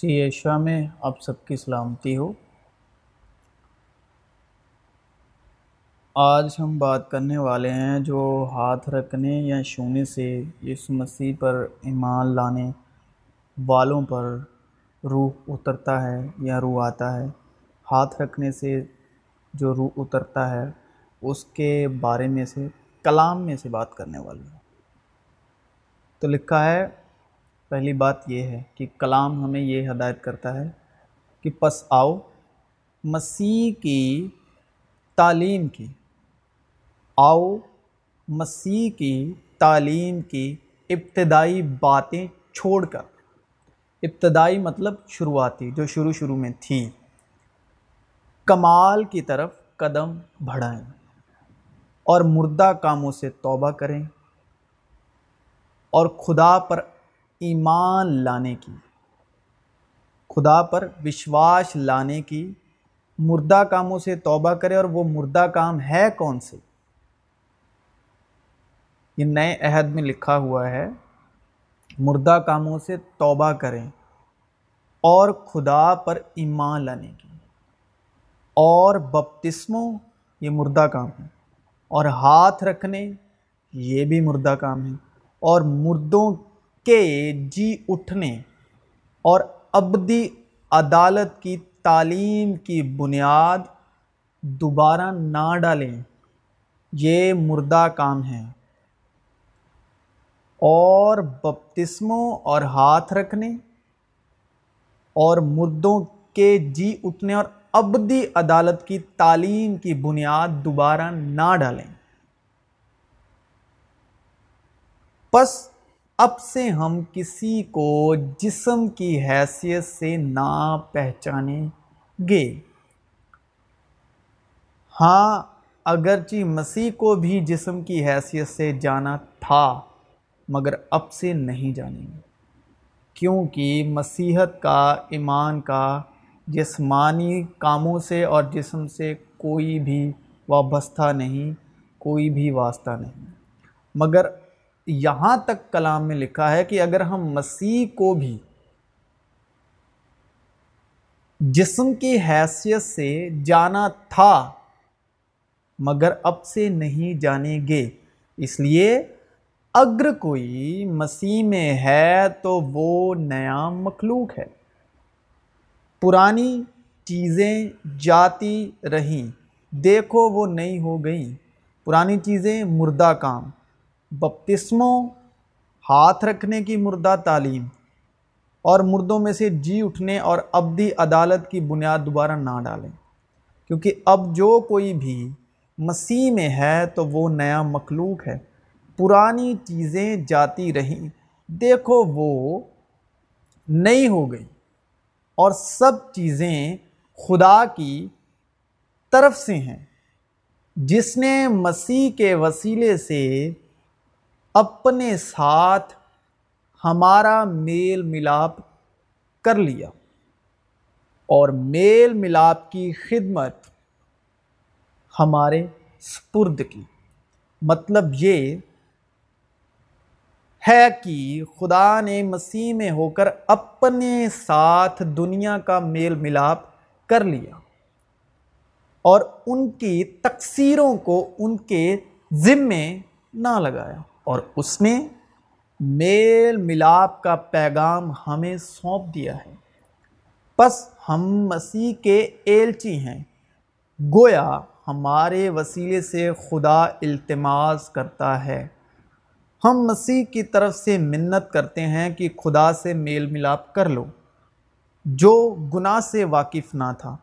سی ایشا میں آپ سب کی سلامتی ہو۔ آج ہم بات کرنے والے ہیں جو ہاتھ رکھنے یا چھونے سے اس مسیح پر ایمان لانے والوں پر روح اترتا ہے یا روح آتا ہے۔ ہاتھ رکھنے سے جو روح اترتا ہے، اس کے بارے میں سے، کلام میں سے بات کرنے والے ہیں۔ تو لکھا ہے پہلی بات یہ ہے کہ کلام ہمیں یہ ہدایت کرتا ہے کہ پس آؤ، مسیح کی تعلیم کی، آؤ مسیح کی تعلیم کی ابتدائی باتیں چھوڑ کر۔ ابتدائی مطلب شروعاتی، جو شروع شروع میں تھی کمال کی طرف قدم بڑھائیں اور مردہ کاموں سے توبہ کریں۔ اور خدا پر ایمان لانے کی۔ خدا پر وشواس لانے کی۔ مردہ کاموں سے توبہ کرے اور وہ مردہ کام ہے کون سے؟ یہ نئے عہد میں لکھا ہوا ہے۔ مردہ کاموں سے توبہ کریں اور خدا پر ایمان لانے کی۔ اور بپتسموں، یہ مردہ کام ہے۔ اور ہاتھ رکھنے، یہ بھی مردہ کام ہے۔ اور مردوں کے جی اٹھنے اور ابدی عدالت کی تعلیم کی بنیاد دوبارہ نہ ڈالیں، یہ مردہ کام ہے۔ اور بپتسموں اور ہاتھ رکھنے اور مردوں کے جی اٹھنے اور ابدی عدالت کی تعلیم کی بنیاد دوبارہ نہ ڈالیں۔ پس اب سے ہم کسی کو جسم کی حیثیت سے نہ پہچانیں گے۔ ہاں اگرچہ مسیح کو بھی جسم کی حیثیت سے جانا تھا، مگر اب سے نہیں جانیں گے، کیونکہ مسیحت کا ایمان کا جسمانی کاموں سے اور جسم سے کوئی بھی وابستہ نہیں، کوئی بھی واسطہ نہیں۔ مگر یہاں تک کلام میں لکھا ہے کہ اگر ہم مسیح کو بھی جسم کی حیثیت سے جانا تھا، مگر اب سے نہیں جانیں گے، اس لیے اگر کوئی مسیح میں ہے تو وہ نیا مخلوق ہے۔ پرانی چیزیں جاتی رہیں، دیکھو وہ نئی ہو گئیں۔ پرانی چیزیں مردہ کام۔ بپتسموں، ہاتھ رکھنے کی مردہ تعلیم، اور مردوں میں سے جی اٹھنے اور ابدی عدالت کی بنیاد دوبارہ نہ ڈالیں۔ کیونکہ اب جو کوئی بھی مسیح میں ہے تو وہ نیا مخلوق ہے۔ پرانی چیزیں جاتی رہیں۔ دیکھو وہ نئی ہو گئی۔ اور سب چیزیں خدا کی طرف سے ہیں۔ جس نے مسیح کے وسیلے سے اپنے ساتھ ہمارا میل ملاپ کر لیا اور میل ملاپ کی خدمت ہمارے سپرد کی۔ مطلب یہ ہے کہ خدا نے مسیح میں ہو کر اپنے ساتھ دنیا کا میل ملاپ کر لیا اور ان کی تقصیروں کو ان کے ذمے نہ لگایا۔ اور اس نے میل ملاپ کا پیغام ہمیں سونپ دیا ہے۔ پس ہم مسیح کے ایلچی ہیں۔ گویا ہمارے وسیلے سے خدا التماس کرتا ہے۔ ہم مسیح کی طرف سے منت کرتے ہیں کہ خدا سے میل ملاپ کر لو۔ جو گناہ سے واقف نہ تھا،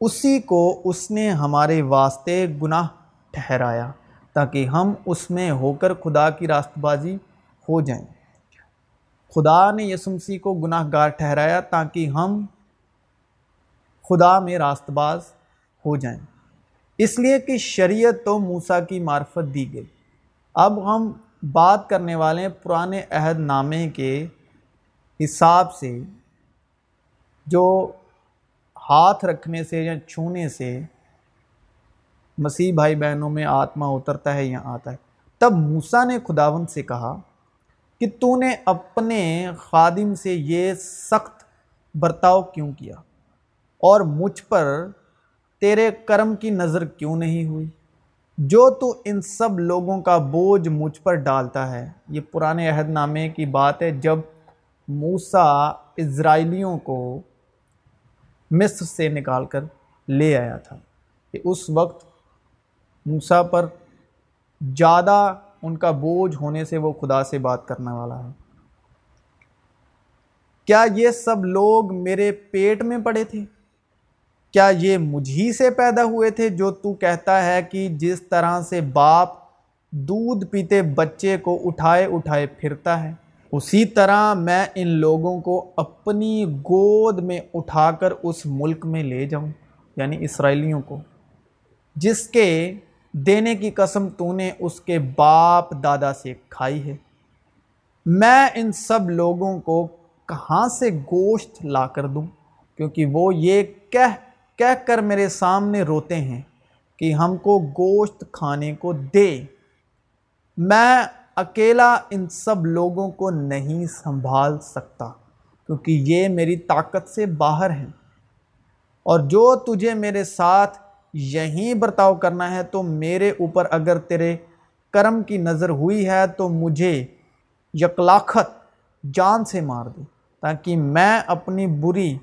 اسی کو اس نے ہمارے واسطے گناہ ٹھہرایا۔ تاکہ ہم اس میں ہو کر خدا کی راست بازی ہو جائیں۔ خدا نے یسمسی کو گناہ گار ٹھہرایا تاکہ ہم خدا میں راست باز ہو جائیں۔ اس لیے کہ شریعت تو موسیٰ کی معرفت دی گئی۔ اب ہم بات کرنے والے ہیں پرانے عہد نامے کے حساب سے، جو ہاتھ رکھنے سے یا چھونے سے مسیح بھائی بہنوں میں آتما اترتا ہے یا آتا ہے۔ تب موسیٰ نے خداون سے کہا کہ تو نے اپنے خادم سے یہ سخت برتاؤ کیوں کیا؟ اور مجھ پر تیرے کرم کی نظر کیوں نہیں ہوئی؟ جو تو ان سب لوگوں کا بوجھ مجھ پر ڈالتا ہے۔ یہ پرانے عہد نامے کی بات ہے، جب موسیٰ اسرائیلیوں کو مصر سے نکال کر لے آیا تھا۔ کہ اس وقت موسیٰ پر زیادہ ان کا بوجھ ہونے سے وہ خدا سے بات کرنے والا ہے۔ کیا یہ سب لوگ میرے پیٹ میں پڑے تھے؟ کیا یہ مجھی سے پیدا ہوئے تھے جو تو کہتا ہے کہ جس طرح سے باپ دودھ پیتے بچے کو اٹھائے اٹھائے پھرتا ہے، اسی طرح میں ان لوگوں کو اپنی گود میں اٹھا کر اس ملک میں لے جاؤں یعنی اسرائیلیوں کو، جس کے دینے کی قسم تو نے اس کے باپ دادا سے کھائی ہے۔ میں ان سب لوگوں کو کہاں سے گوشت لا کر دوں؟ کیونکہ وہ یہ کہہ کہہ کر میرے سامنے روتے ہیں کہ ہم کو گوشت کھانے کو دے۔ میں اکیلا ان سب لوگوں کو نہیں سنبھال سکتا کیونکہ یہ میری طاقت سے باہر ہیں۔ اور جو تجھے میرے ساتھ یہیں برتاؤ کرنا ہے، تو میرے اوپر اگر تیرے کرم کی نظر ہوئی ہے، تو مجھے یکلاخت جان سے مار دے تاکہ میں اپنی بری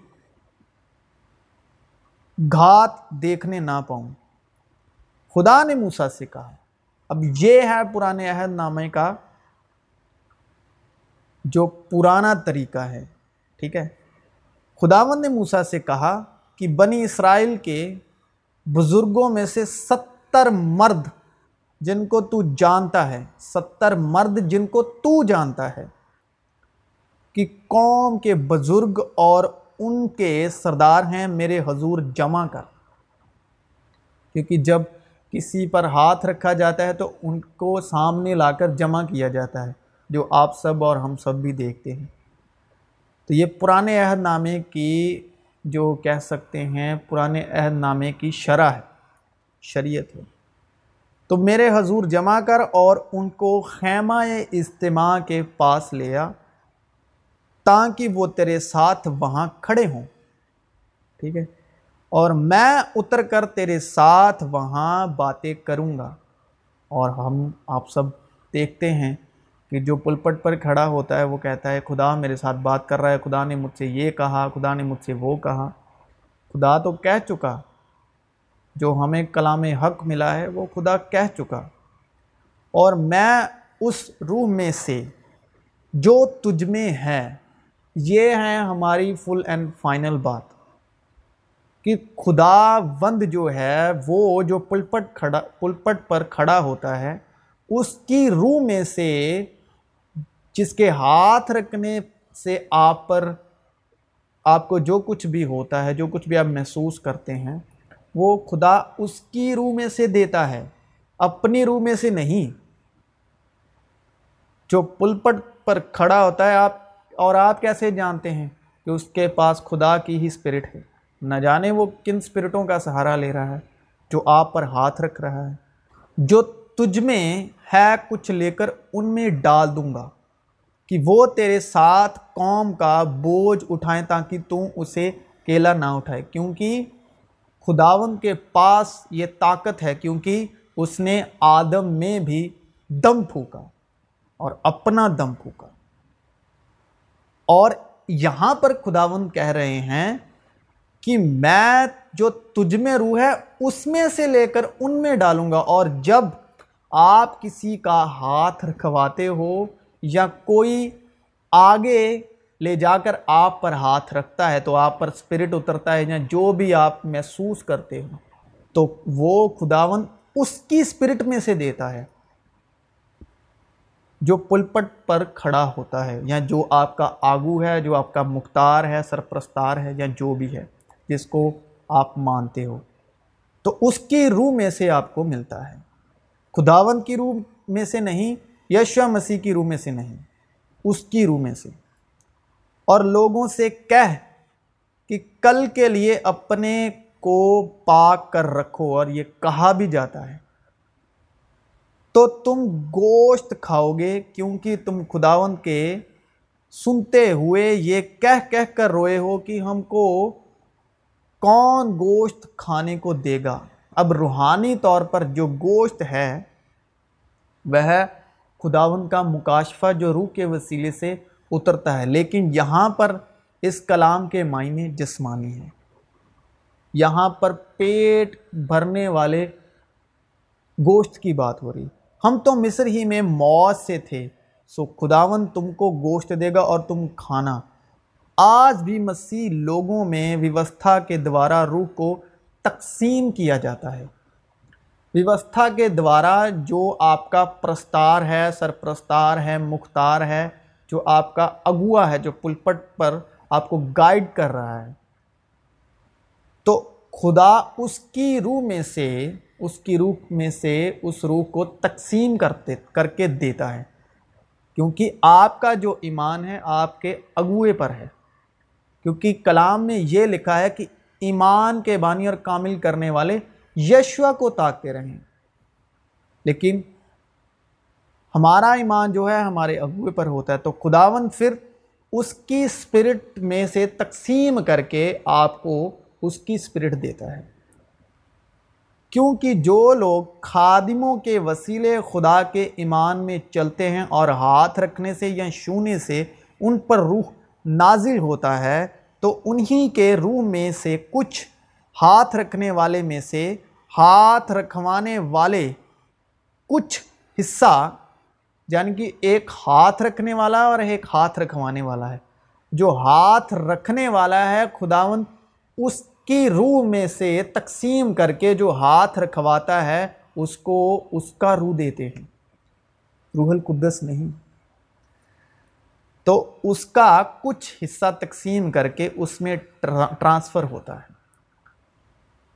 گھات دیکھنے نہ پاؤں۔ خدا نے موسیٰ سے کہا اب یہ ہے پرانے عہد نامے کا جو پرانا طریقہ ہے، ٹھیک ہے؟ خداون نے موسیٰ سے کہا کہ بنی اسرائیل کے بزرگوں میں سے ستر مرد جن کو تو جانتا ہے، ستر مرد جن کو تو جانتا ہے کہ قوم کے بزرگ اور ان کے سردار ہیں میرے حضور جمع کر۔ کیونکہ جب کسی پر ہاتھ رکھا جاتا ہے تو ان کو سامنے لا کر جمع کیا جاتا ہے، جو آپ سب اور ہم سب بھی دیکھتے ہیں۔ تو یہ پرانے عہد نامے کی جو کہہ سکتے ہیں پرانے عہد نامے کی شرح ہے، شریعت ہے۔ تو میرے حضور جمع کر اور ان کو خیمہ اجتماع کے پاس لیا تاکہ وہ تیرے ساتھ وہاں کھڑے ہوں۔ ٹھیک ہے؟ اور میں اتر کر تیرے ساتھ وہاں باتیں کروں گا۔ اور ہم آپ سب دیکھتے ہیں کہ جو پل پٹ پر کھڑا ہوتا ہے وہ کہتا ہے، خدا میرے ساتھ بات کر رہا ہے، خدا نے مجھ سے یہ کہا، خدا نے مجھ سے وہ کہا۔ خدا تو کہہ چکا۔ جو ہمیں کلام حق ملا ہے، وہ خدا کہہ چکا۔ اور میں اس روح میں سے جو تجھ میں ہے، یہ ہے ہماری فل اینڈ فائنل بات۔ کہ خدا وند جو ہے، وہ جو پلپٹ کھڑا، پلپٹ پر کھڑا ہوتا ہے، اس کی روح میں سے جس کے ہاتھ رکھنے سے آپ پر آپ کو جو کچھ بھی ہوتا ہے، جو کچھ بھی آپ محسوس کرتے ہیں، وہ خدا اس کی روح میں سے دیتا ہے، اپنی روح میں سے نہیں۔ جو پلپٹ پر کھڑا ہوتا ہے، آپ اور آپ کیسے جانتے ہیں کہ اس کے پاس خدا کی ہی اسپرٹ ہے؟ نہ جانے وہ کن اسپرٹوں کا سہارا لے رہا ہے، جو آپ پر ہاتھ رکھ رہا ہے۔ جو تجھ میں ہے، کچھ لے کر ان میں ڈال دوں گا۔ کہ وہ تیرے ساتھ قوم کا بوجھ اٹھائیں تاکہ تم اسے کیلا نہ اٹھائے۔ کیونکہ خداون کے پاس یہ طاقت ہے، کیونکہ اس نے آدم میں بھی دم پھونکا اور اپنا دم پھونکا۔ اور یہاں پر خداون کہہ رہے ہیں کہ میں جو تجھ میں روح ہے، اس میں سے لے کر ان میں ڈالوں گا۔ اور جب آپ کسی کا ہاتھ رکھواتے ہو یا کوئی آگے لے جا کر آپ پر ہاتھ رکھتا ہے تو آپ پر اسپرٹ اترتا ہے یا جو بھی آپ محسوس کرتے ہو، تو وہ خداون اس کی اسپرٹ میں سے دیتا ہے جو پلپٹ پر کھڑا ہوتا ہے یا جو آپ کا آگو ہے، جو آپ کا مختار ہے، سرپرستار ہے یا جو بھی ہے، جس کو آپ مانتے ہو۔ تو اس کی روح میں سے آپ کو ملتا ہے۔ خداون کی روح میں سے نہیں یشوا مسیح کی روح میں سے نہیں، اس کی روح میں سے۔ اور لوگوں سے کہہ کہ کل کے لیے اپنے کو پاک کر رکھو اور یہ کہا بھی جاتا ہے۔ تو تم گوشت کھاؤ گے کیونکہ تم خداون کے سنتے ہوئے یہ کہہ کہہ کر روئے ہو کہ ہم کو کون گوشت کھانے کو دے گا۔ اب روحانی طور پر جو گوشت ہے، وہ خداون کا مکاشفہ جو روح کے وسیلے سے اترتا ہے۔ لیکن یہاں پر اس کلام کے معنی جسمانی ہیں۔ یہاں پر پیٹ بھرنے والے گوشت کی بات ہو رہی۔ ہم تو مصر ہی میں موت سے تھے۔ سو خداون تم کو گوشت دے گا اور تم کھانا۔ آج بھی مسیح لوگوں میں ویوستھا کے دوارا روح کو تقسیم کیا جاتا ہے۔ ویوستھا کے دوارا جو آپ کا پرستار ہے، سرپرستار ہے، مختار ہے، جو آپ کا اگوا ہے، جو پلپٹ پر آپ کو گائیڈ کر رہا ہے۔ تو خدا اس کی روح میں سے، اس کی روح میں سے اس روح کو تقسیم کرتے، کر کے دیتا ہے۔ کیونکہ آپ کا جو ایمان ہے، آپ کے اگوے پر ہے۔ کیونکہ کلام میں یہ لکھا ہے کہ ایمان کے بانی اور کامل کرنے والے یشوا کو تاکتے رہیں۔ لیکن ہمارا ایمان جو ہے ہمارے اگوے پر ہوتا ہے، تو خداون پھر اس کی اسپرٹ میں سے تقسیم کر کے آپ کو اس کی اسپرٹ دیتا ہے۔ کیونکہ جو لوگ خادموں کے وسیلے خدا کے ایمان میں چلتے ہیں اور ہاتھ رکھنے سے یا چھونے سے ان پر روح نازل ہوتا ہے، تو انہی کے روح میں سے کچھ ہاتھ رکھنے والے میں سے ہاتھ رکھوانے والے کچھ حصہ یعنی کہ ایک ہاتھ رکھنے والا اور ایک ہاتھ رکھوانے والا ہے۔ جو ہاتھ رکھنے والا ہے خداون اس کی روح میں سے تقسیم کر کے جو ہاتھ رکھواتا ہے، اس کو اس کا روح دیتے ہیں۔ روح القدس نہیں۔ تو اس کا کچھ حصہ تقسیم کر کے اس میں ٹرانسفر ہوتا ہے۔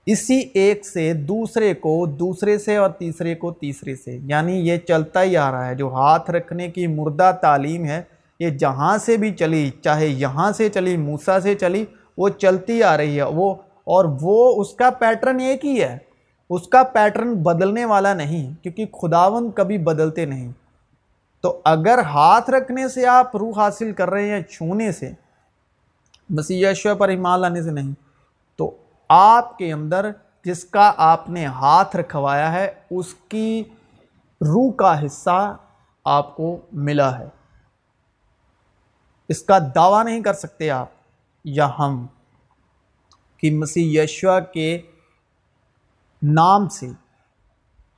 اسی ایک سے دوسرے کو دوسرے سے اور تیسرے کو تیسرے سے۔ یعنی یہ چلتا ہی آ رہا ہے۔ جو ہاتھ رکھنے کی مردہ تعلیم ہے، یہ جہاں سے بھی چلی، چاہے یہاں سے چلی، موسیٰ سے چلی، وہ چلتی آ رہی ہے۔ وہ، اور وہ، اس کا پیٹرن ایک ہی ہے۔ اس کا پیٹرن بدلنے والا نہیں، کیونکہ خداون کبھی بدلتے نہیں۔ تو اگر ہاتھ رکھنے سے آپ روح حاصل کر رہے ہیں، چھونے سے، مسیح پر ایمان لانے سے نہیں آپ کے اندر جس کا آپ نے ہاتھ رکھوایا ہے، اس کی روح کا حصہ آپ کو ملا ہے۔ اس کا دعویٰ نہیں کر سکتے آپ، یا ہم، کہ مسیح یشوا کے نام سے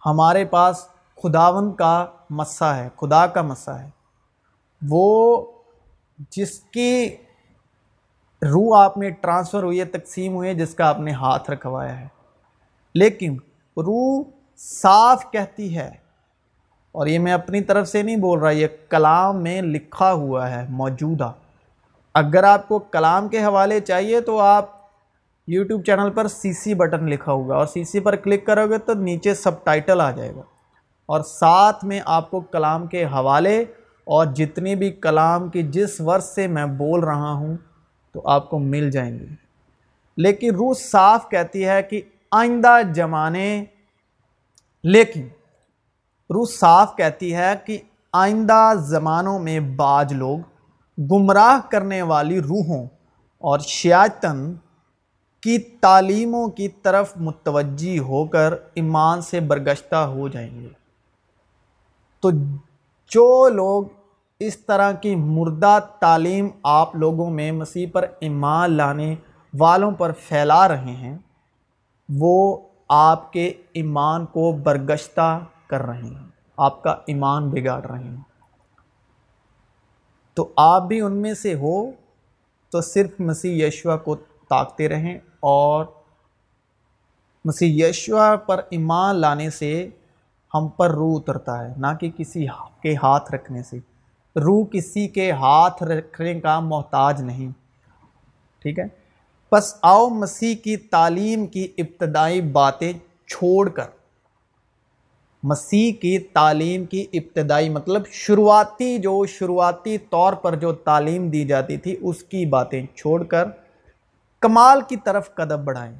ہمارے پاس خداون کا مسا ہے، خدا کا مسا ہے۔ وہ جس کی روح آپ میں ٹرانسفر ہوئی ہے، تقسیم ہوئی ہے، جس کا آپ نے ہاتھ رکھوایا ہے۔ لیکن روح صاف کہتی ہے، اور یہ میں اپنی طرف سے نہیں بول رہا، یہ کلام میں لکھا ہوا ہے، موجودہ۔ اگر آپ کو کلام کے حوالے چاہیے تو آپ یوٹیوب چینل پر سی سی بٹن لکھا ہوگا، اور سی سی پر کلک کرو گے تو نیچے سب ٹائٹل آ جائے گا۔ اور ساتھ میں آپ کو کلام کے حوالے اور جتنی بھی کلام کی جس ورس سے میں بول رہا ہوں تو آپ کو مل جائیں گے لیکن روح صاف کہتی ہے کہ آئندہ جمانے، لیکن روح صاف کہتی ہے کہ آئندہ زمانوں میں بعض لوگ گمراہ کرنے والی روحوں اور شیاطن کی تعلیموں کی طرف متوجہ ہو کر ایمان سے برگشتہ ہو جائیں گے۔ تو جو لوگ اس طرح کی مردہ تعلیم آپ لوگوں میں مسیح پر ایمان لانے والوں پر پھیلا رہے ہیں، وہ آپ کے ایمان کو برگشتہ کر رہے ہیں، آپ کا ایمان بگاڑ رہے ہیں۔ تو آپ بھی ان میں سے ہو تو صرف مسیح یشوا کو طاقتے رہیں اور مسیح یشوا پر ایمان لانے سے ہم پر روح اترتا ہے، نہ کہ کسی کے ہاتھ رکھنے سے۔ روح کسی کے ہاتھ رکھنے کا محتاج نہیں۔ ٹھیک ہے۔ بس آؤ مسیح کی تعلیم کی ابتدائی باتیں چھوڑ کر۔ مسیح کی تعلیم کی ابتدائی مطلب شروعاتی جو شروعاتی طور پر جو تعلیم دی جاتی تھی، اس کی باتیں چھوڑ کر کمال کی طرف قدم بڑھائیں۔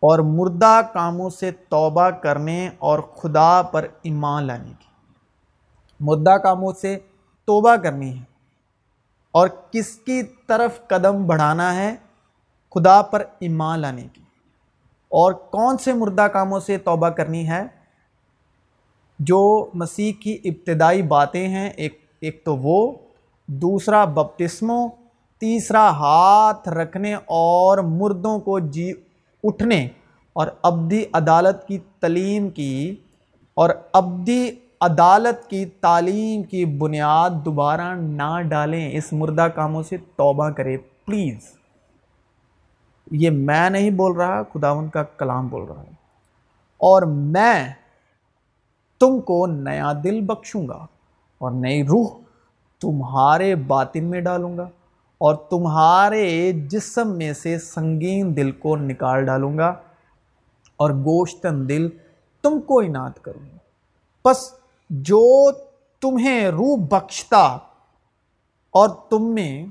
اور مردہ کاموں سے توبہ کرنے اور خدا پر ایمان لانے کی۔ مدعا کاموں سے توبہ کرنی ہے۔ اور کس کی طرف قدم بڑھانا ہے؟ خدا پر ایمان لانے کی۔ اور کون سے مردہ کاموں سے توبہ کرنی ہے؟ جو مسیح کی ابتدائی باتیں ہیں، ایک ایک تو وہ، دوسرا بپتسموں، تیسرا ہاتھ رکھنے اور مردوں کو جی اٹھنے اور ابدی عدالت کی تعلیم کی اور ابدی عدالت کی تعلیم کی بنیاد دوبارہ نہ ڈالیں، اس مردہ کاموں سے توبہ کرے پلیز۔ یہ میں نہیں بول رہا خداون کا کلام بول رہا ہے۔ اور میں تم کو نیا دل بخشوں گا اور نئی روح تمہارے باطن میں ڈالوں گا اور تمہارے جسم میں سے سنگین دل کو نکال ڈالوں گا اور گوشتن دل تم کو انعت کروں گا۔ بس جو تمہیں روح بخشتا اور تم میں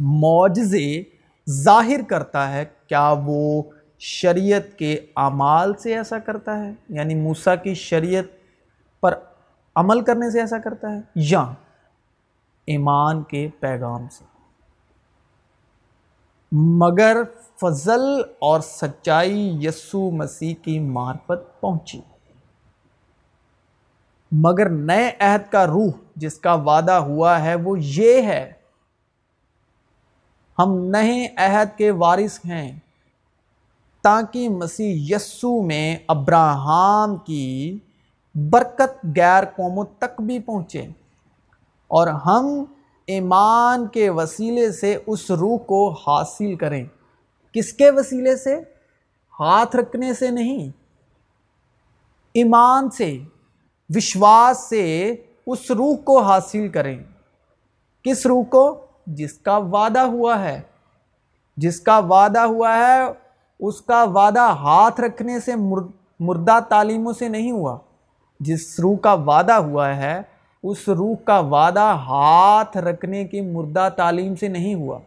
معجزے ظاہر کرتا ہے، کیا وہ شریعت کے اعمال سے ایسا کرتا ہے؟ یعنی موسیٰ کی شریعت پر عمل کرنے سے ایسا کرتا ہے؟ یا ایمان کے پیغام سے۔ مگر فضل اور سچائی یسو مسیح کی معرفت پہنچی۔ مگر نئے عہد کا روح جس کا وعدہ ہوا ہے وہ یہ ہے، ہم نئے عہد کے وارث ہیں، تاکہ مسیح یسو میں ابراہم کی برکت غیر قوموں تک بھی پہنچے اور ہم ایمان کے وسیلے سے اس روح کو حاصل کریں۔ کس کے وسیلے سے؟ ہاتھ رکھنے سے نہیں، ایمان سے۔ وشواس سے اس روح کو حاصل کریں۔ کس روح کو؟ جس کا وعدہ ہوا ہے۔ جس کا وعدہ ہوا ہے، اس کا وعدہ ہاتھ رکھنے سے مردہ تعلیموں سے نہیں ہوا۔ جس روح کا وعدہ ہوا ہے، اس روح کا وعدہ ہاتھ رکھنے کی مردہ تعلیم سے نہیں ہوا۔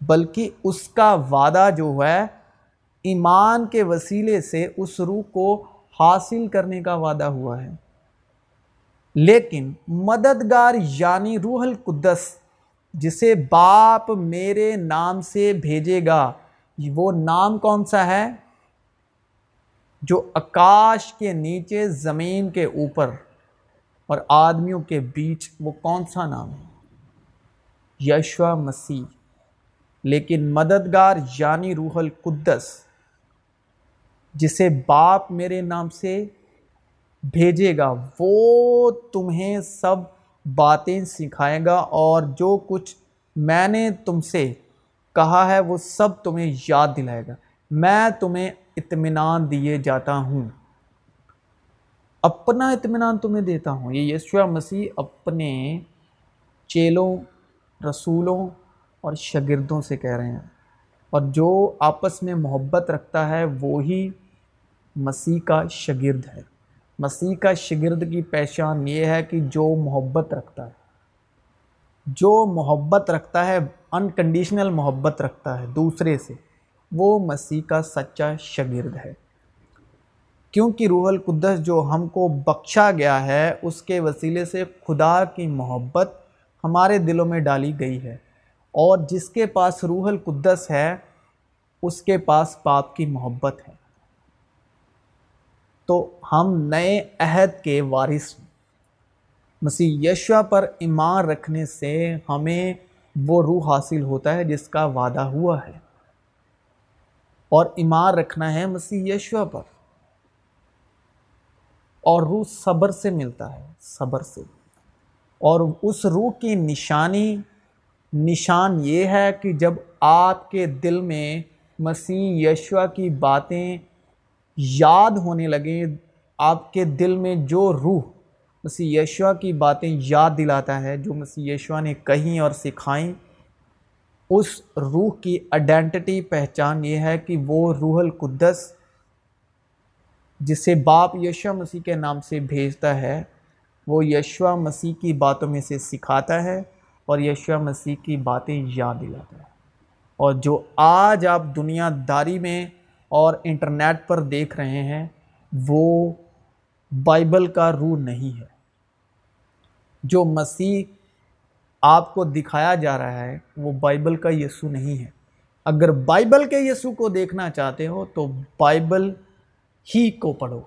بلکہ اس کا وعدہ جو ہے، ایمان کے وسیلے سے اس روح کو حاصل کرنے کا وعدہ ہوا ہے۔ لیکن مددگار یعنی روح القدس جسے باپ میرے نام سے بھیجے گا، وہ نام کون سا ہے؟ جو آکاش کے نیچے زمین کے اوپر اور آدمیوں کے بیچ، وہ کون سا نام ہے؟ یشوا مسیح۔ لیکن مددگار یعنی روح القدس جسے باپ میرے نام سے بھیجے گا، وہ تمہیں سب باتیں سکھائے گا اور جو کچھ میں نے تم سے کہا ہے، وہ سب تمہیں یاد دلائے گا۔ میں تمہیں اطمینان دیے جاتا ہوں۔ اپنا اطمینان تمہیں دیتا ہوں۔ یہ یسوع مسیح اپنے چیلوں، رسولوں اور شاگردوں سے کہہ رہے ہیں۔ اور جو آپس میں محبت رکھتا ہے وہی مسیح کا شاگرد ہے۔ مسیح کا شگرد کی پہچان یہ ہے کہ جو محبت رکھتا ہے۔ جو محبت رکھتا ہے انکنڈیشنل محبت رکھتا ہے دوسرے سے، وہ مسیح کا سچا شگرد ہے۔ کیونکہ روح القدس جو ہم کو بخشا گیا ہے، اس کے وسیلے سے خدا کی محبت ہمارے دلوں میں ڈالی گئی ہے۔ اور جس کے پاس روح القدس ہے، اس کے پاس پاپ کی محبت ہے۔ تو ہم نئے عہد کے وارث مسیح یشوا پر ایمان رکھنے سے ہمیں وہ روح حاصل ہوتا ہے جس کا وعدہ ہوا ہے۔ اور ایمان رکھنا ہے مسیح یشوا پر۔ اور روح صبر سے ملتا ہے، صبر سے۔ اور اس روح کی نشانی، نشان یہ ہے کہ جب آپ کے دل میں مسیح یشوا کی باتیں یاد ہونے لگیں آپ کے دل میں جو روح مسیح یشوا کی باتیں یاد دلاتا ہے، جو مسیح یشوا نے کہیں اور سکھائیں، اس روح کی آئیڈینٹی پہچان یہ ہے کہ وہ روح القدس، جسے باپ یشوا مسیح کے نام سے بھیجتا ہے، وہ یشوا مسیح کی باتوں میں سے سکھاتا ہے اور یشوا مسیح کی باتیں یاد دلاتا ہے۔ اور جو آج آپ دنیا داری میں اور انٹرنیٹ پر دیکھ رہے ہیں، وہ بائبل کا روح نہیں ہے۔ جو مسیح آپ کو دکھایا جا رہا ہے، وہ بائبل کا یسو نہیں ہے۔ اگر بائبل کے یسو کو دیکھنا چاہتے ہو، تو بائبل ہی کو پڑھو۔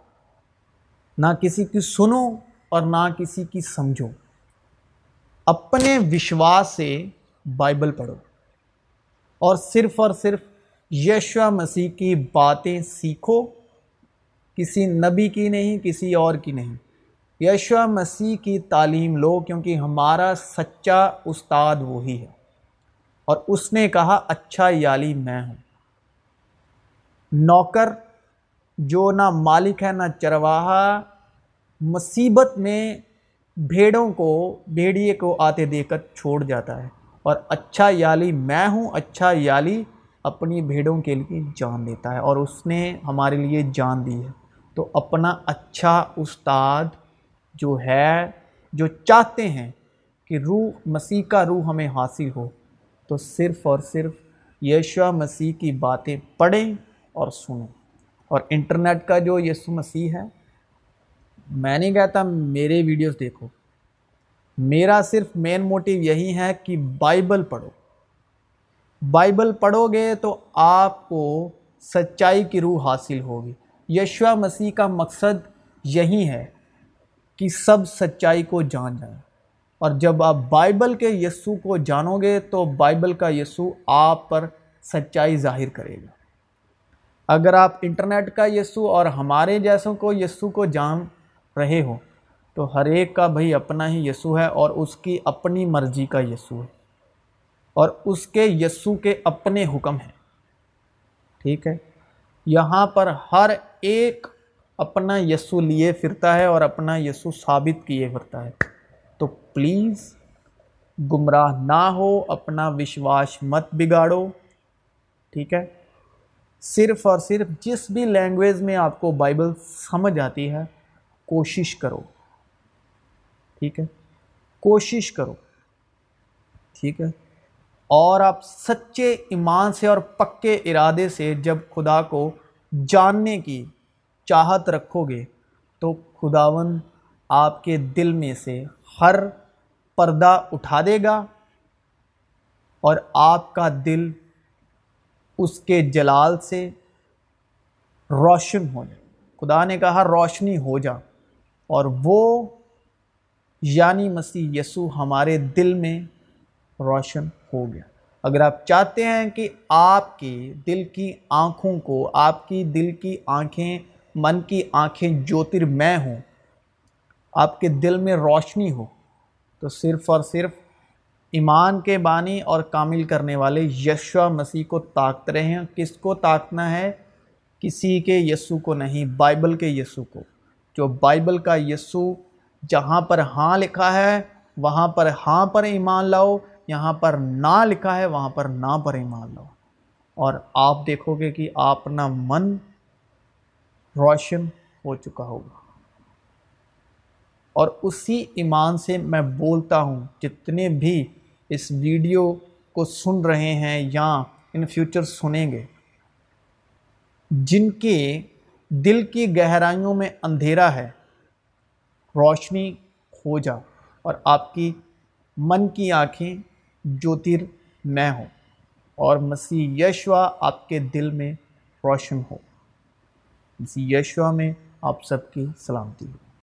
نہ کسی کی سنو اور نہ کسی کی سمجھو۔ اپنے وشواس سے بائبل پڑھو۔ اور صرف اور صرف یشوا مسیح کی باتیں سیکھو، کسی نبی کی نہیں، کسی اور کی نہیں۔ یشوا مسیح کی تعلیم لو، کیونکہ ہمارا سچا استاد وہی ہے۔ اور اس نے کہا اچھا یالی میں ہوں۔ نوکر جو نہ مالک ہے، نہ چرواہا، مصیبت میں بھیڑوں کو، بھیڑیے کو آتے دے کر چھوڑ جاتا ہے۔ اور اچھا یالی میں ہوں اچھا یالی اپنی بھیڑوں کے لیے جان دیتا ہے اور اس نے ہمارے لیے جان دی ہے۔ تو اپنا اچھا استاد جو ہے، جو چاہتے ہیں کہ روح، مسیح کا روح ہمیں حاصل ہو، تو صرف اور صرف یشوا مسیح کی باتیں پڑھیں اور سنیں۔ اور انٹرنیٹ کا جو یسو مسیح ہے، میں نہیں کہتا میرے ویڈیوز دیکھو۔ میرا صرف مین موٹیو یہی ہے کہ بائبل پڑھو۔ بائبل پڑھو گے تو آپ کو سچائی کی روح حاصل ہوگی۔ یشوا مسیح کا مقصد یہی ہے کہ سب سچائی کو جان جائیں۔ اور جب آپ بائبل کے یسو کو جانو گے تو بائبل کا یسو آپ پر سچائی ظاہر کرے گا۔ اگر آپ انٹرنیٹ کا یسو اور ہمارے جیسوں کو یسو کو جان رہے ہو تو ہر ایک کا بھائی اپنا ہی یسو ہے اور اس کی اپنی مرضی کا یسو ہے۔ اور اس کے یسو کے اپنے حکم ہیں۔ ٹھیک ہے؟ یہاں پر ہر ایک اپنا یسو لیے پھرتا ہے اور اپنا یسو ثابت کیے پھرتا ہے۔ تو پلیز گمراہ نہ ہو، اپنا وشواس مت بگاڑو۔ ٹھیک ہے؟ صرف اور صرف جس بھی لینگویج میں آپ کو بائبل سمجھ آتی ہے، کوشش کرو۔ ٹھیک ہے؟ کوشش کرو۔ ٹھیک ہے؟ اور آپ سچے ایمان سے اور پکے ارادے سے جب خدا کو جاننے کی چاہت رکھو گے تو خداون آپ کے دل میں سے ہر پردہ اٹھا دے گا اور آپ کا دل اس کے جلال سے روشن ہو جائے۔ خدا نے کہا روشنی ہو جا۔ اور وہ یعنی مسیح یسو ہمارے دل میں روشن ہو گیا۔ اگر آپ چاہتے ہیں کہ آپ کی دل کی آنکھوں کو، آپ کی دل کی آنکھیں، من کی آنکھیں جوتر میں ہوں، آپ کے دل میں روشنی ہو، تو صرف اور صرف ایمان کے بانی اور کامل کرنے والے یشوا مسیح کو طاقت رہے ہیں کس کو طاقتنا ہے؟ کسی کے یسو کو نہیں، بائبل کے یسو کو۔ جو بائبل کا یسو جہاں پر ہاں لکھا ہے، وہاں پر ہاں پر ایمان لاؤ یہاں پر نہ لکھا ہے، وہاں پر نہ پر ایمان لاؤ۔ اور آپ دیکھو گے کہ آپ اپنا من روشن ہو چکا ہوگا۔ اور اسی ایمان سے میں بولتا ہوں، جتنے بھی اس ویڈیو کو سن رہے ہیں یا ان فیوچر سنیں گے، جن کے دل کی گہرائیوں میں اندھیرا ہے، روشنی ہو جا اور آپ کی من کی آنکھیں جوتر میں ہوں اور مسیح یشوا آپ کے دل میں روشن ہو۔ مسیح یشوا میں آپ سب کی سلامتی ہو۔